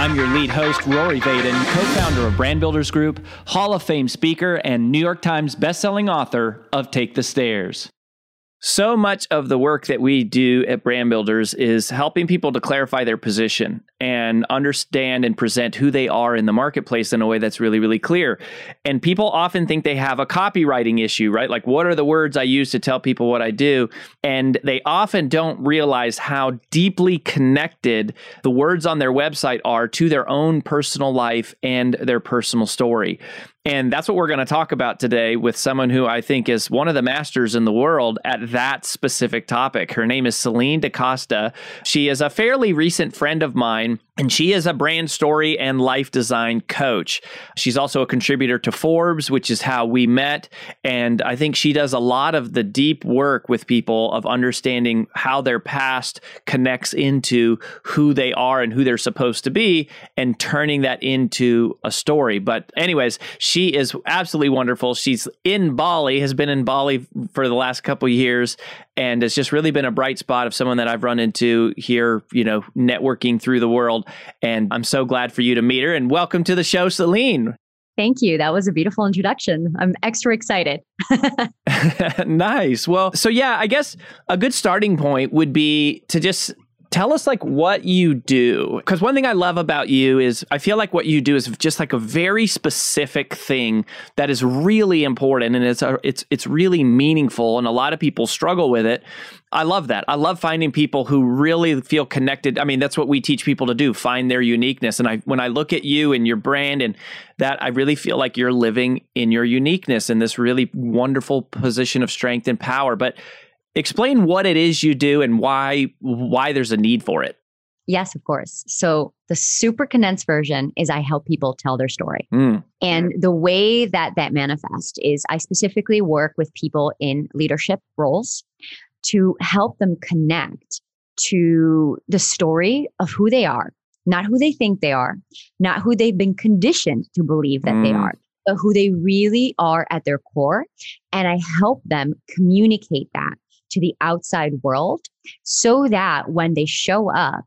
I'm your lead host, Rory Vaden, co founder of Brand Builders Group, Hall of Fame speaker, and New York Times bestselling author of Take the Stairs. So much of the work that we do at Brand Builders is helping people to clarify their position and understand and present who they are in the marketplace in a way that's really, really clear. And people often think they have a copywriting issue, right? Like, what are the words I use to tell people what I do? And they often don't realize how deeply connected the words on their website are to their own personal life and their personal story. And that's what we're going to talk about today with someone who I think is one of the masters in the world at that specific topic. Her name is Celinne Da Costa. She is a fairly recent friend of mine and she is a brand story and life design coach. She's also a contributor to Forbes, which is how we met. And I think she does a lot of the deep work with people of understanding how their past connects into who they are and who they're supposed to be and turning that into a story. But, anyways, she is absolutely wonderful. She's in Bali, has been in Bali for the last couple years, and it's just really been a bright spot of someone that I've run into here, you know, networking through the world. And I'm so glad for you to meet her. And welcome to the show, Celinne. Thank you. That was a beautiful introduction. I'm extra excited. nice. Well, so yeah, I guess a good starting point would be to just tell us like what you do. Because one thing i love about you is i feel like what you do is just like a very specific thing that is really important and it's a, it's it's really meaningful and a lot of people struggle with it. I love that. I love finding people who really feel connected. I mean that's what we teach people to do find their uniqueness. And i when i look at you and your brand and that i really feel like you're living in your uniqueness in this really wonderful position of strength and power. But explain what it is you do and why why there's a need for it. Yes of course. So the super condensed version is i help people tell their story. Mm. and the way that that manifests is i specifically work with people in leadership roles to help them connect to the story of who they are not who they think they are not who they've been conditioned to believe that mm. they are but who they really are at their core. And i help them communicate that to the outside world so that when they show up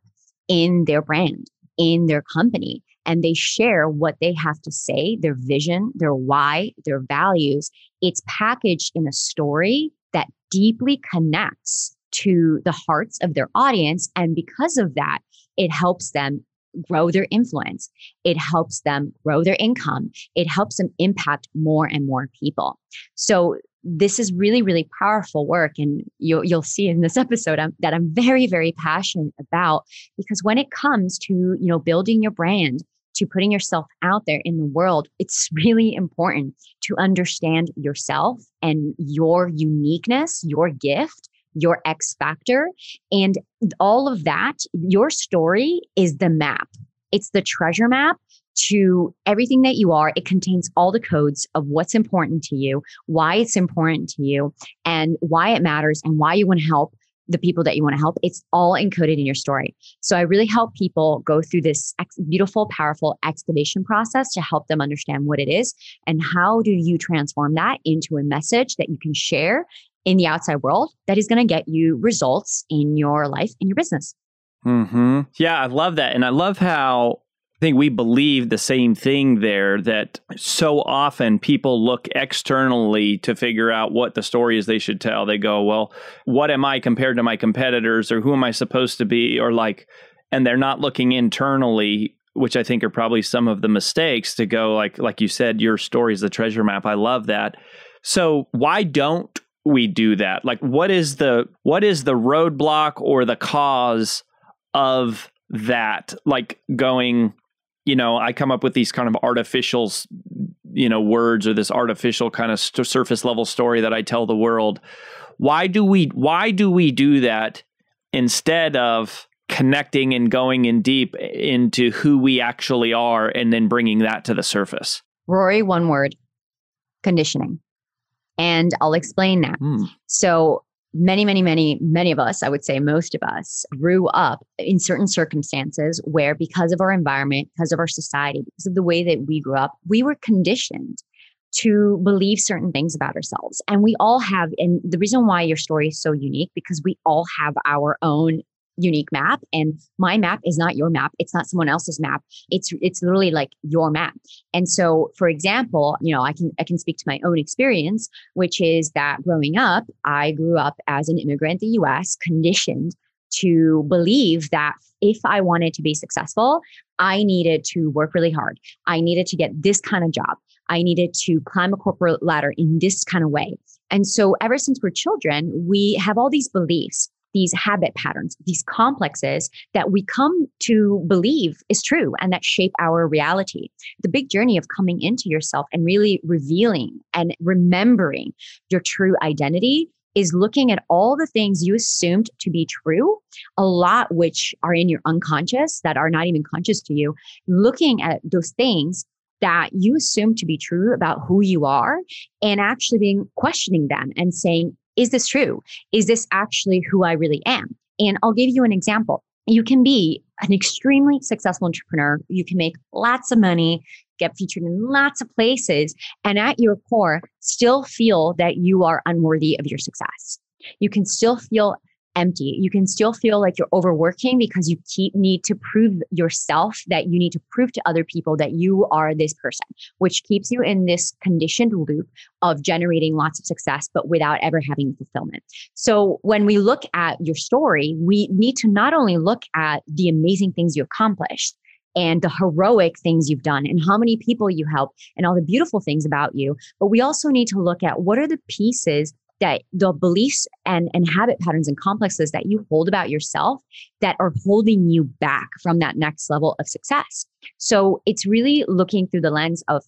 in their brand, in their company, and they share what they have to say, their vision, their why, their values, it's packaged in a story that deeply connects to the hearts of their audience. And because of that, it helps them grow their influence. It helps them grow their income. It helps them impact more and more people. So this is really really powerful work and you'll, you'll see in this episode I'm, that i'm very very passionate about because when it comes to you know building your brand to putting yourself out there in the world it's really important to understand yourself and your uniqueness your gift your X factor. And all of that, your story is the map. It's the treasure map to everything that you are. It contains all the codes of what's important to you, why it's important to you, and why it matters, and why you want to help the people that you want to help. It's all encoded in your story. So I really help people go through this ex- beautiful, powerful excavation process to help them understand what it is and how do you transform that into a message that you can share in the outside world that is going to get you results in your life and your business. Hmm. Yeah, I love that, and I love how I think we believe the same thing there that so often people look externally to figure out what the story is they should tell. They go, well, what am I compared to my competitors or who am I supposed to be? Or like, and they're not looking internally, which I think are probably some of the mistakes to go like, like you said, your story is the treasure map. I love that. So why don't we do that? Like, what is the, what is the roadblock or the cause of that? Like going, you know, I come up with these kind of artificial, you know, words or this artificial kind of st- surface level story that I tell the world. Why do we why do we do that instead of connecting and going in deep into who we actually are and then bringing that to the surface? Rory, one word conditioning. And I'll explain that. Mm. So, many, many, many, many of us, I would say most of us, grew up in certain circumstances where, because of our environment, because of our society, because of the way that we grew up, we were conditioned to believe certain things about ourselves. And we all have, and the reason why your story is so unique, because we all have our own unique map and my map is not your map. It's not someone else's map. It's it's literally like your map. And so for example you know i can i can speak to my own experience which is that growing up i grew up as an immigrant in the us conditioned to believe that if i wanted to be successful i needed to work really hard. I needed to get this kind of job. I needed to climb a corporate ladder in this kind of way. And so ever since we're children we have all these beliefs these habit patterns, these complexes that we come to believe is true and that shape our reality. The big journey of coming into yourself and really revealing and remembering your true identity is looking at all the things you assumed to be true, a lot which are in your unconscious that are not even conscious to you, looking at those things that you assume to be true about who you are and actually being questioning them and saying, is this true? Is this actually who I really am? And I'll give you an example. You can be an extremely successful entrepreneur. You can make lots of money, get featured in lots of places, and at your core, still feel that you are unworthy of your success. You can still feel empty. You can still feel like you're overworking because you keep need to prove yourself that you need to prove to other people that you are this person, which keeps you in this conditioned loop of generating lots of success, but without ever having fulfillment. So when we look at your story, we need to not only look at the amazing things you accomplished, and the heroic things you've done and how many people you help and all the beautiful things about you. But we also need to look at what are the pieces that the beliefs and, and habit patterns and complexes that you hold about yourself that are holding you back from that next level of success. So it's really looking through the lens of,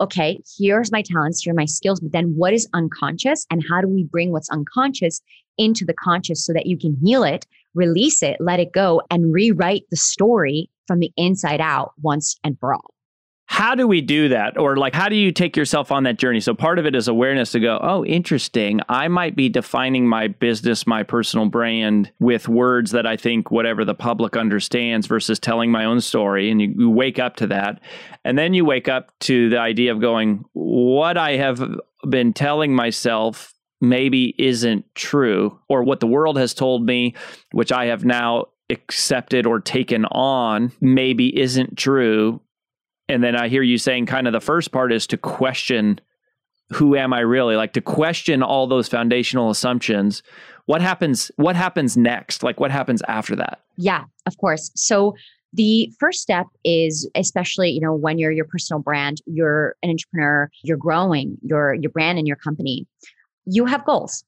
okay, here's my talents, here are my skills, but then what is unconscious and how do we bring what's unconscious into the conscious so that you can heal it, release it, let it go, and rewrite the story from the inside out once and for all how do we do that? Or like how do you take yourself on that journey? So part of it is awareness to go oh interesting. I might be defining my business my personal brand with words that i think whatever the public understands versus telling my own story. And you, you wake up to that. And then you wake up to the idea of going what i have been telling myself maybe isn't true or what the world has told me which i have now accepted or taken on maybe isn't true and then I hear you saying kind of the first part is to question who am I really? Like to question all those foundational assumptions. What happens what happens next? Like what happens after that? Yeah, of course. So the first step is especially you know when you're your personal brand you're an entrepreneur you're growing your your brand and your company you have goals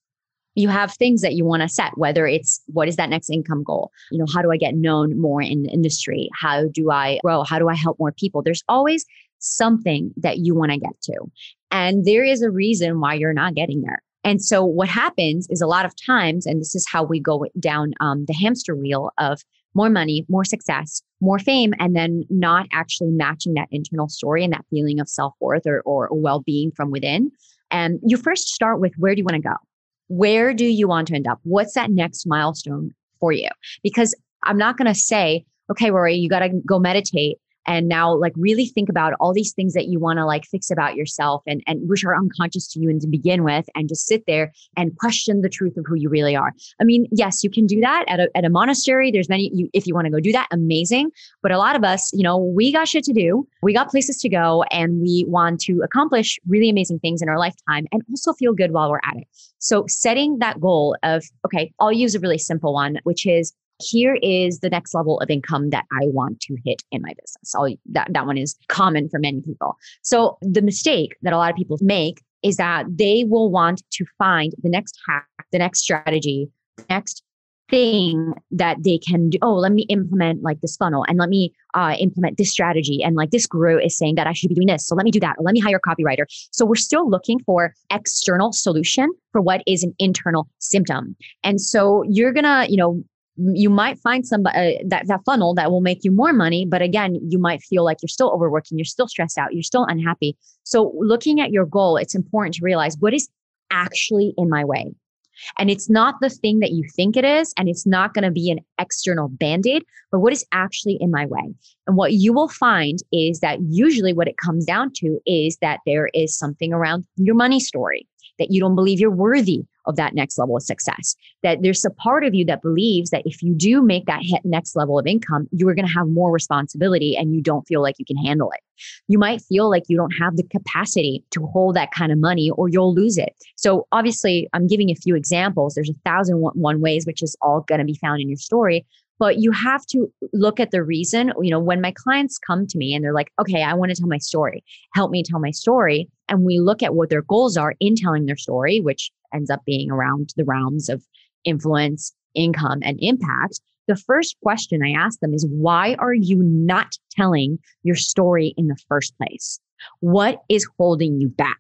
you have things that you want to set whether it's what is that next income goal? You know how do i get known more in the industry? How do i grow? How do i help more people? There's always something that you want to get to. And there is a reason why you're not getting there. And so what happens is a lot of times and this is how we go down um, the hamster wheel of more money more success more fame and then not actually matching that internal story and that feeling of self-worth or, or well-being from within. And you first start with where do you want to go where do you want to end up? What's that next milestone for you? Because I'm not going to say, okay, Rory, you got to go meditate and now like really think about all these things that you want to like fix about yourself and and which are unconscious to you and to begin with and just sit there and question the truth of who you really are. I mean yes you can do that at a, at a monastery. There's many you if you want to go do that amazing. But a lot of us you know we got shit to do we got places to go and we want to accomplish really amazing things in our lifetime and also feel good while we're at it. So setting that goal of okay i'll use a really simple one which is here is the next level of income that I want to hit in my business. That, that one is common for many people. So the mistake that a lot of people make is that they will want to find the next hack, the next strategy, the next thing that they can do. Oh, let me implement like this funnel and let me uh, implement this strategy. And like this guru is saying that I should be doing this. So let me do that. Or let me hire a copywriter. So we're still looking for external solution for what is an internal symptom. And so you're going to, you know, you might find somebody uh, that that funnel that will make you more money but again you might feel like you're still overworking you're still stressed out you're still unhappy. So looking at your goal it's important to realize what is actually in my way. And it's not the thing that you think it is and it's not going to be an external band-aid but what is actually in my way. And what you will find is that usually what it comes down to is that there is something around your money story that you don't believe you're worthy of that next level of success. That there's a part of you that believes that if you do make that next level of income, you are going to have more responsibility and you don't feel like you can handle it. You might feel like you don't have the capacity to hold that kind of money or you'll lose it. So, obviously, I'm giving a few examples. There's a thousand one ways, which is all going to be found in your story but you have to look at the reason you know when my clients come to me and they're like okay i want to tell my story help me tell my story and we look at what their goals are in telling their story which ends up being around the realms of influence income and impact the first question i ask them is why are you not telling your story in the first place what is holding you back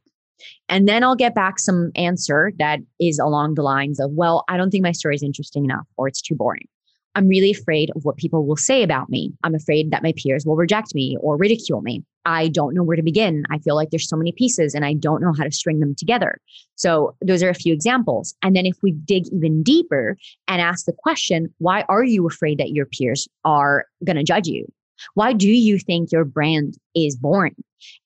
and then I'll get back some answer that is along the lines of, well, I don't think my story is interesting enough or it's too boring. I'm really afraid of what people will say about me. I'm afraid that my peers will reject me or ridicule me. I don't know where to begin. I feel like there's so many pieces and I don't know how to string them together. So, those are a few examples. And then, if we dig even deeper and ask the question, why are you afraid that your peers are going to judge you? Why do you think your brand is boring?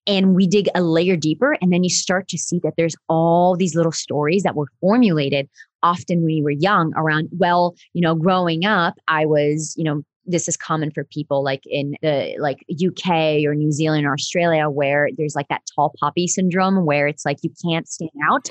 And we dig a layer deeper, and then you start to see that there's all these little stories that were formulated often when you were young around, well, you know, growing up, I was, you know, this is common for people like in the like UK or New Zealand or Australia where there's like that tall poppy syndrome where it's like you can't stand out.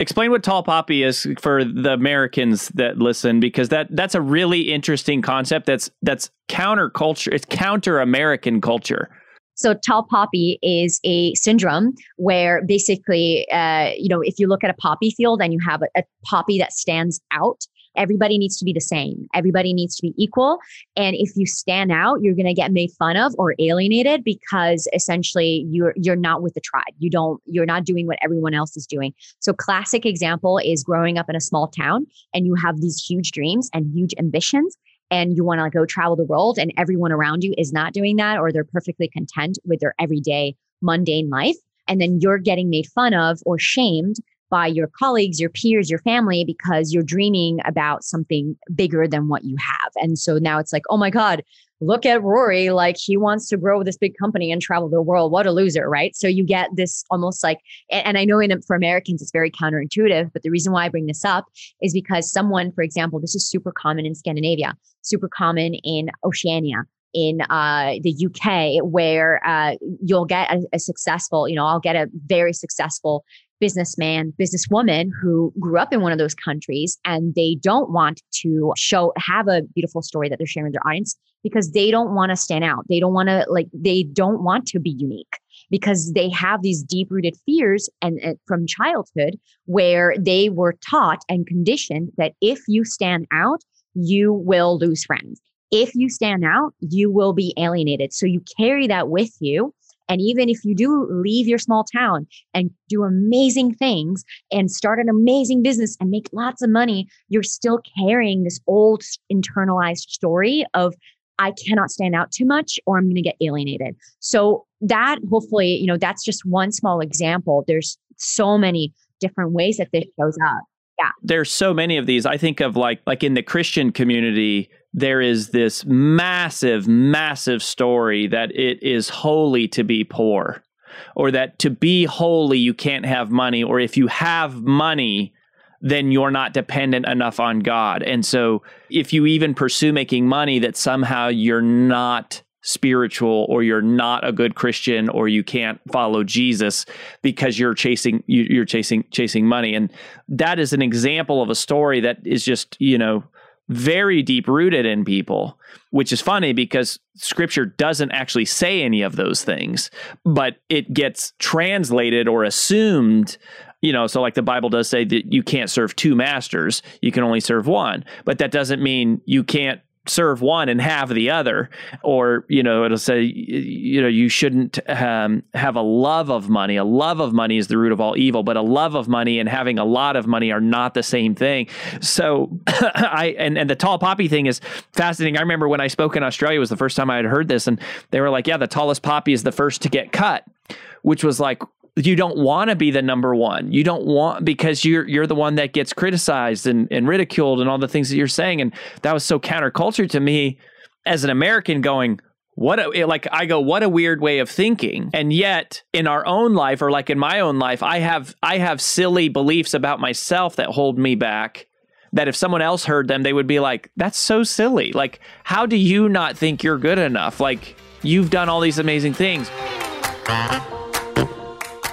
Explain what tall poppy is for the Americans that listen, because that that's a really interesting concept. That's that's counterculture. It's counter American culture. So tall poppy is a syndrome where basically, uh, you know, if you look at a poppy field and you have a, a poppy that stands out, everybody needs to be the same. Everybody needs to be equal. And if you stand out, you're going to get made fun of or alienated because essentially you're you're not with the tribe. You don't you're not doing what everyone else is doing. So classic example is growing up in a small town and you have these huge dreams and huge ambitions and you want to go travel the world and everyone around you is not doing that or they're perfectly content with their everyday mundane life and then you're getting made fun of or shamed by your colleagues, your peers, your family, because you're dreaming about something bigger than what you have. And so now it's like, oh my God, look at Rory. Like he wants to grow this big company and travel the world. What a loser, right? So you get this almost like, and I know in, for Americans, it's very counterintuitive, but the reason why I bring this up is because someone, for example, this is super common in Scandinavia, super common in Oceania in uh, the UK where uh, you'll get a, a, successful, you know, I'll get a very successful businessman, businesswoman who grew up in one of those countries and they don't want to show, have a beautiful story that they're sharing with their audience because they don't want to stand out. They don't want to, like, they don't want to be unique because they have these deep rooted fears and, and from childhood where they were taught and conditioned that if you stand out, you will lose friends. If you stand out, you will be alienated. So you carry that with you and even if you do leave your small town and do amazing things and start an amazing business and make lots of money, you're still carrying this old internalized story of, I cannot stand out too much or I'm going to get alienated. So that hopefully, you know, that's just one small example. There's so many different ways that this shows up. Yeah. There's so many of these. I think of like like in the Christian community, there is this massive, massive story that it is holy to be poor, or that to be holy, you can't have money, or if you have money, then you're not dependent enough on God. And so, if you even pursue making money, that somehow you're not spiritual or you're not a good Christian or you can't follow Jesus because you're chasing you're chasing chasing money and that is an example of a story that is just you know very deep rooted in people, which is funny because scripture doesn't actually say any of those things, but it gets translated or assumed. You know, so like the Bible does say that you can't serve two masters, you can only serve one, but that doesn't mean you can't serve one and have the other or you know it'll say you know you shouldn't um, have a love of money. A love of money is the root of all evil but a love of money and having a lot of money are not the same thing. So i and, and the tall poppy thing is fascinating. I remember when i spoke in australia was the first time i had heard this and they were like yeah the tallest poppy is the first to get cut which was like you don't want to be the number one. You don't want because you're you're the one that gets criticized and, and ridiculed and all the things that you're saying. And that was so counterculture to me as an American going, what a like I go, what a weird way of thinking. And yet in our own life, or like in my own life, I have I have silly beliefs about myself that hold me back. That if someone else heard them, they would be like, that's so silly. Like, how do you not think you're good enough? Like, you've done all these amazing things.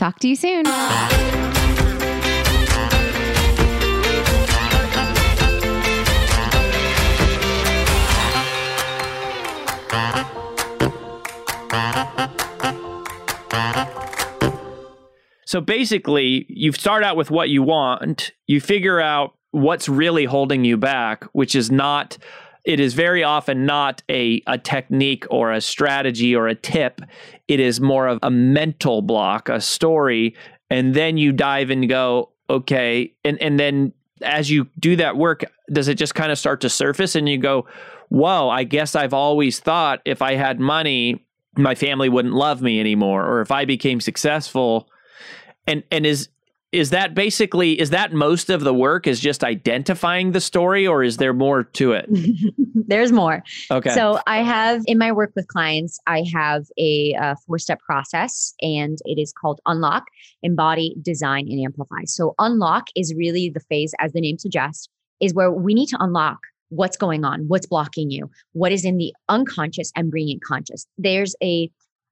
Talk to you soon. So basically, you start out with what you want, you figure out what's really holding you back, which is not it is very often not a, a technique or a strategy or a tip. It is more of a mental block, a story. And then you dive and go, okay. And, and then as you do that work, does it just kind of start to surface and you go, whoa, I guess I've always thought if I had money, my family wouldn't love me anymore. Or if I became successful, and and is is that basically is that most of the work is just identifying the story or is there more to it? There's more. Okay. So i have in my work with clients i have a, a four step process and it is called unlock embody design and amplify. So unlock is really the phase as the name suggests is where we need to unlock what's going on what's blocking you what is in the unconscious and bringing it conscious. There's a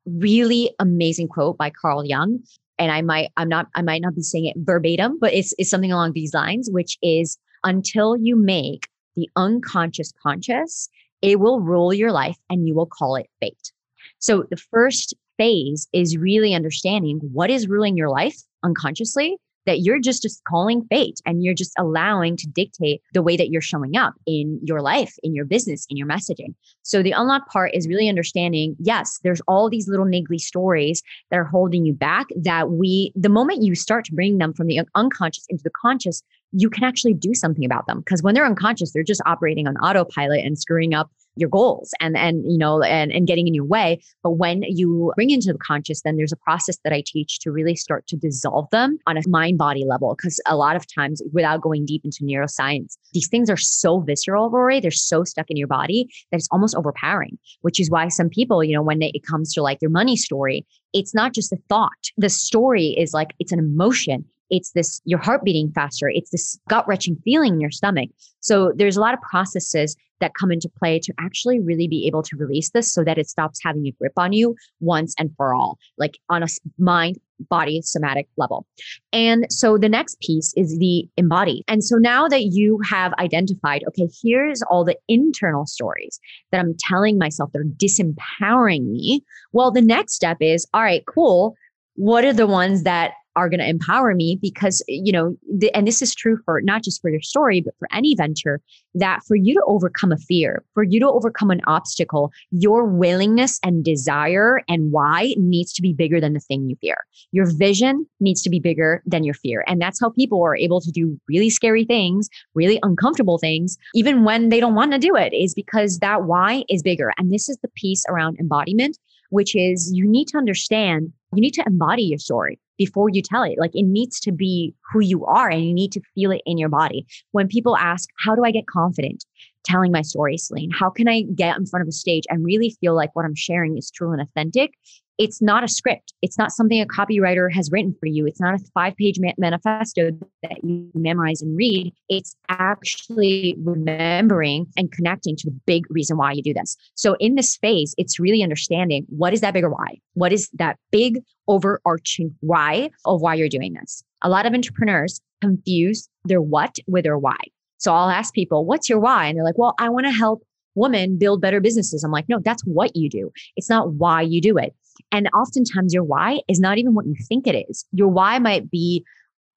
really amazing quote by carl jung and I might I'm not I might not be saying it verbatim, but it's, it's something along these lines, which is until you make the unconscious conscious, it will rule your life and you will call it fate. So the first phase is really understanding what is ruling your life unconsciously that you're just just calling fate and you're just allowing to dictate the way that you're showing up in your life in your business in your messaging. So the unlock part is really understanding yes there's all these little niggly stories that are holding you back that we the moment you start to bring them from the unconscious into the conscious you can actually do something about them. Because when they're unconscious they're just operating on autopilot and screwing up your goals and and you know and, and getting in your way. But when you bring into the conscious then there's a process that i teach to really start to dissolve them on a mind body level. Because a lot of times without going deep into neuroscience these things are so visceral rory. They're so stuck in your body that it's almost overpowering which is why some people you know when they, it comes to like their money story it's not just a thought. The story is like it's an emotion it's this your heart beating faster. It's this gut wrenching feeling in your stomach. So there's a lot of processes that come into play to actually really be able to release this so that it stops having a grip on you once and for all like on a mind body somatic level. And so the next piece is the embody. And so now that you have identified okay here's all the internal stories that i'm telling myself they're disempowering me well the next step is all right cool. What are the ones that are going to empower me because you know the, and this is true for not just for your story but for any venture that for you to overcome a fear for you to overcome an obstacle your willingness and desire and why needs to be bigger than the thing you fear. Your vision needs to be bigger than your fear and that's how people are able to do really scary things really uncomfortable things even when they don't want to do it is because that why is bigger. And this is the piece around embodiment which is you need to understand you need to embody your story before you tell it. Like it needs to be who you are and you need to feel it in your body. When people ask, How do I get confident telling my story, Celinne? How can I get in front of a stage and really feel like what I'm sharing is true and authentic? It's not a script. It's not something a copywriter has written for you. It's not a five page manifesto that you memorize and read. It's actually remembering and connecting to the big reason why you do this. So in this phase, it's really understanding what is that bigger why? What is that big overarching why of why you're doing this? A lot of entrepreneurs confuse their what with their why. So I'll ask people, what's your why? And they're like, well, I want to help women build better businesses. I'm like, no, that's what you do. It's not why you do it. And oftentimes your why is not even what you think it is. Your why might be,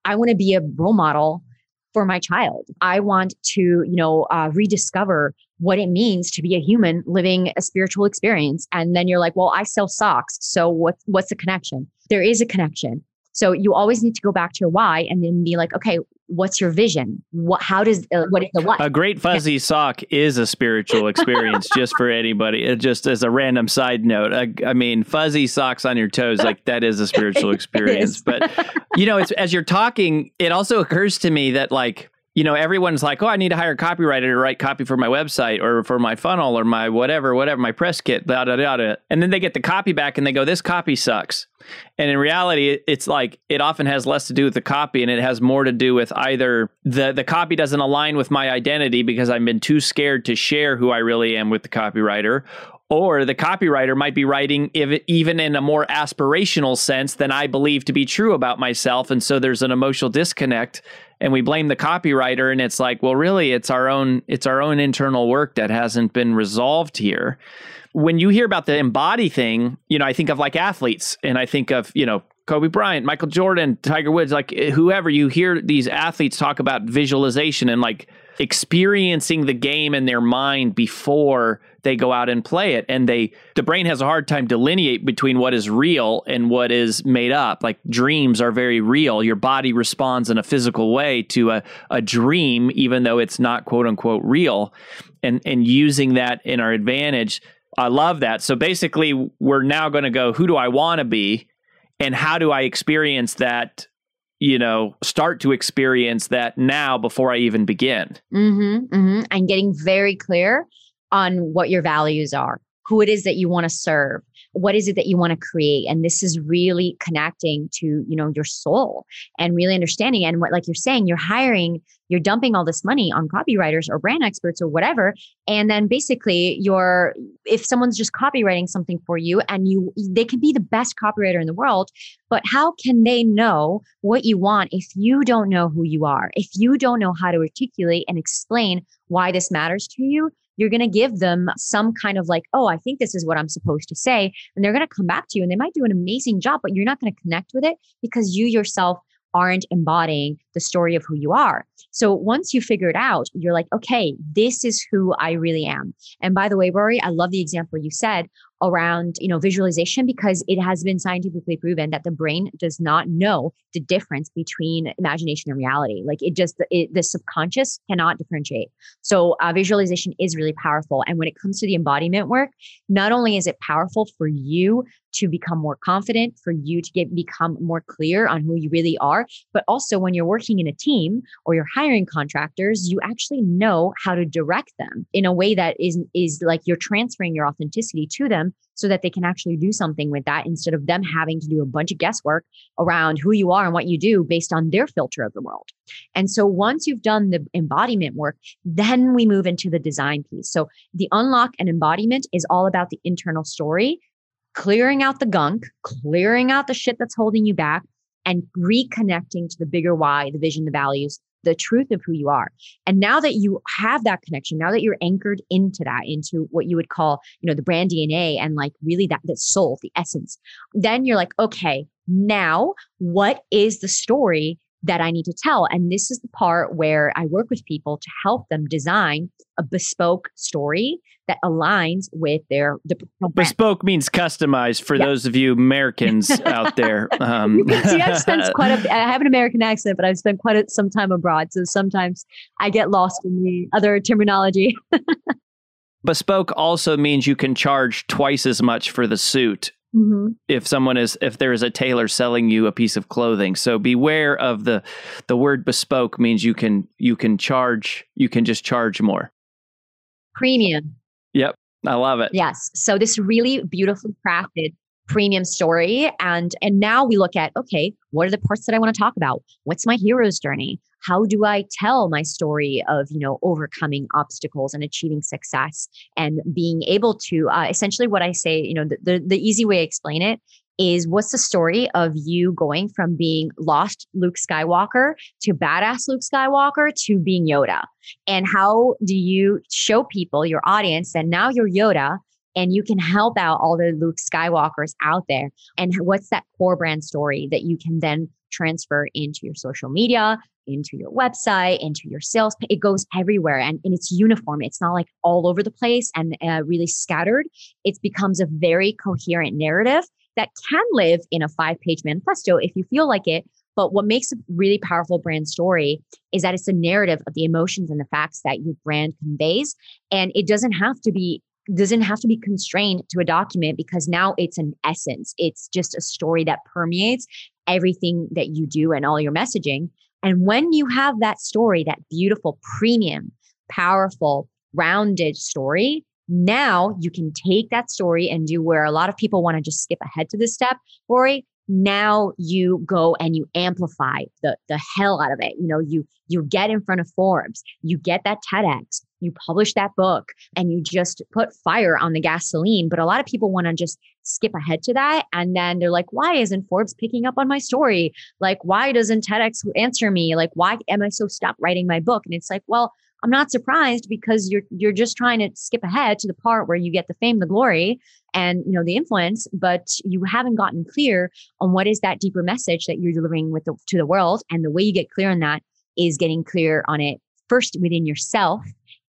I want to be a role model for my child. I want to, you know, uh, rediscover what it means to be a human living a spiritual experience. And then you're like, well, I sell socks. So what's, what's the connection? There is a connection. So you always need to go back to your why and then be like, okay, what's your vision? What, how does, uh, what is the what? A great fuzzy yeah. sock is a spiritual experience just for anybody. It just as a random side note. I, I, mean, fuzzy socks on your toes, like that is a spiritual experience. but, you know, it's, as you're talking, it also occurs to me that like, you know, everyone's like, oh, I need to hire a copywriter to write copy for my website or for my funnel or my whatever, whatever, my press kit, da da da da. And then they get the copy back and they go, this copy sucks. And in reality, it's like it often has less to do with the copy and it has more to do with either the, the copy doesn't align with my identity because I've been too scared to share who I really am with the copywriter, or the copywriter might be writing if, even in a more aspirational sense than I believe to be true about myself. And so there's an emotional disconnect and we blame the copywriter and it's like, well, really it's our own, it's our own internal work that hasn't been resolved here. When you hear about the embody thing, you know, I think of like athletes and I think of, you know, Kobe Bryant, Michael Jordan, Tiger Woods, like eh, whoever you hear these athletes talk about visualization and like experiencing the game in their mind before they go out and play it. And they the brain has a hard time delineate between what is real and what is made up. Like dreams are very real. Your body responds in a physical way to a, a dream even though it's not quote unquote real. And and using that in our advantage i love that. So basically we're now going to go who do i want to be? And how do i experience that you know, start to experience that now before I even begin. Mm-hmm, mm-hmm. And getting very clear on what your values are, who it is that you want to serve, what is it that you want to create? And this is really connecting to you know your soul and really understanding. And what like you're saying you're hiring you're dumping all this money on copywriters or brand experts or whatever. And then basically you're if someone's just copywriting something for you and you they can be the best copywriter in the world but how can they know what you want if you don't know who you are? If you don't know how to articulate and explain why this matters to you you're going to give them some kind of like, oh, I think this is what I'm supposed to say. And they're going to come back to you and they might do an amazing job, but you're not going to connect with it because you yourself aren't embodying the story of who you are. So once you figure it out, you're like, okay, this is who I really am. And by the way, Rory, I love the example you said around, you know, visualization because it has been scientifically proven that the brain does not know the difference between imagination and reality. Like it just, it, the subconscious cannot differentiate. So uh, visualization is really powerful. And when it comes to the embodiment work, not only is it powerful for you to become more confident, for you to get become more clear on who you really are. But also when you're working in a team or you're hiring contractors, you actually know how to direct them in a way that is is like you're transferring your authenticity to them so that they can actually do something with that instead of them having to do a bunch of guesswork around who you are and what you do based on their filter of the world. And so once you've done the embodiment work, then we move into the design piece. So the unlock and embodiment is all about the internal story clearing out the gunk, clearing out the shit that's holding you back, and reconnecting to the bigger why, the vision, the values, the truth of who you are. And now that you have that connection, now that you're anchored into that, into what you would call, you know, the brand DNA and like really that the soul, the essence, then you're like, okay, now what is the story that I need to tell. And this is the part where I work with people to help them design a bespoke story that aligns with their the bespoke means customized for yep. those of you Americans out there. Um, you can see I've spent quite a I have an American accent, but I've spent quite a, some time abroad, so sometimes I get lost in the other terminology. bespoke also means you can charge twice as much for the suit Mm-hmm. If someone is, if there is a tailor selling you a piece of clothing, so beware of the the word bespoke means you can you can charge you can just charge more. Premium. Yep, I love it. Yes. So this really beautifully crafted premium story. And and now we look at okay what are the parts that i want to talk about? What's my hero's journey? How do i tell my story of you know overcoming obstacles and achieving success and being able to uh, essentially what i say you know the, the, the easy way to explain it is what's the story of you going from being lost Luke Skywalker to badass Luke Skywalker to being Yoda? And how do you show people, your audience, that now you're Yoda and you can help out all the Luke Skywalkers out there? And what's that core brand story that you can then transfer into your social media, into your website, into your sales. It goes everywhere and, and it's uniform. It's not like all over the place and uh, really scattered. It becomes a very coherent narrative that can live in a five page manifesto if you feel like it. But what makes a really powerful brand story is that it's a narrative of the emotions and the facts that your brand conveys. And it doesn't have to be doesn't have to be constrained to a document because now it's an essence. It's just a story that permeates everything that you do and all your messaging. And when you have that story, that beautiful, premium, powerful, rounded story, now you can take that story and do where a lot of people want to just skip ahead to this step, Rory. Now you go and you amplify the the hell out of it. You know, you you get in front of Forbes, you get that TEDx, you publish that book, and you just put fire on the gasoline. But a lot of people want to just skip ahead to that. And then they're like, why isn't Forbes picking up on my story? Like, why doesn't TEDx answer me? Like, why am I so stuck writing my book? And it's like, well, I'm not surprised because you're you're just trying to skip ahead to the part where you get the fame, the glory, and you know the influence, but you haven't gotten clear on what is that deeper message that you're delivering with the, to the world. And the way you get clear on that is getting clear on it first within yourself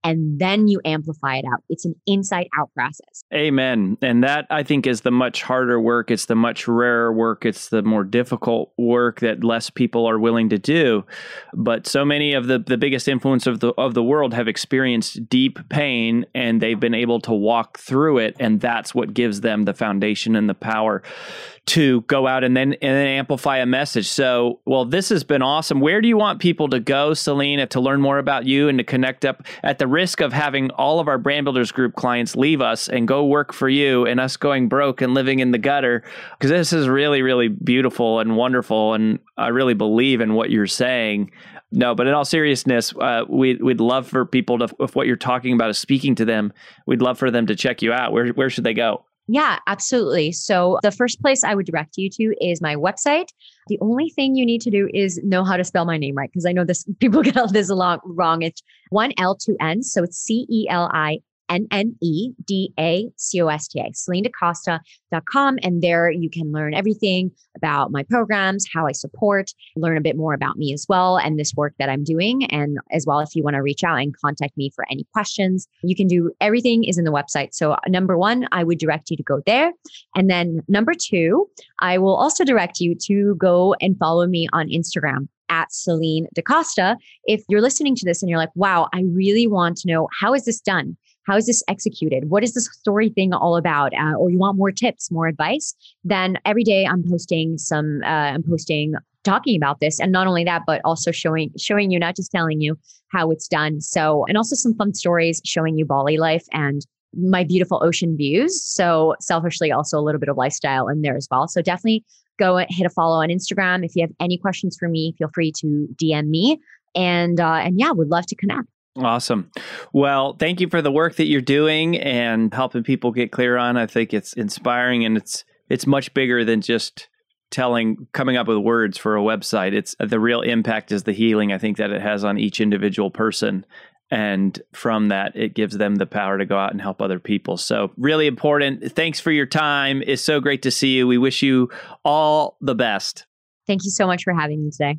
and then you amplify it out. It's an inside out process. Amen. And that I think is the much harder work. It's the much rarer work. It's the more difficult work that less people are willing to do. But so many of the, the biggest influence of the of the world have experienced deep pain and they've been able to walk through it. And that's what gives them the foundation and the power to go out and then and then amplify a message. So, well, this has been awesome. Where do you want people to go, Selena, to learn more about you and to connect up at the risk of having all of our brand builders group clients leave us and go work for you and us going broke and living in the gutter? Because this is really, really beautiful and wonderful. And I really believe in what you're saying. No, but in all seriousness, uh, we, we'd love for people to, if what you're talking about is speaking to them, we'd love for them to check you out. Where, where should they go? Yeah, absolutely. So the first place I would direct you to is my website. The only thing you need to do is know how to spell my name right because I know this people get all this a lot wrong. It's one L two N, so it's C E L I N N E D A C O S T A, CelinneDaCosta.com. And there you can learn everything about my programs, how I support, learn a bit more about me as well, and this work that I'm doing. And as well, if you want to reach out and contact me for any questions, you can do everything is in the website. So, number one, I would direct you to go there. And then number two, I will also direct you to go and follow me on Instagram at Celinne Da Costa. If you're listening to this and you're like, wow, I really want to know how is this done? How is this executed? What is this story thing all about? Uh, or you want more tips, more advice? Then every day I'm posting some, uh, I'm posting talking about this. And not only that but also showing showing you not just telling you how it's done. So and also some fun stories showing you bali life and my beautiful ocean views. So selfishly also a little bit of lifestyle in there as well. So definitely go hit a follow on instagram. If you have any questions for me feel free to dm me. And uh, and yeah would love to connect Awesome. Well, thank you for the work that you're doing and helping people get clear on. I think it's inspiring and it's it's much bigger than just telling coming up with words for a website. It's the real impact is the healing I think that it has on each individual person and from that it gives them the power to go out and help other people. So, really important. Thanks for your time. It's so great to see you. We wish you all the best. Thank you so much for having me today.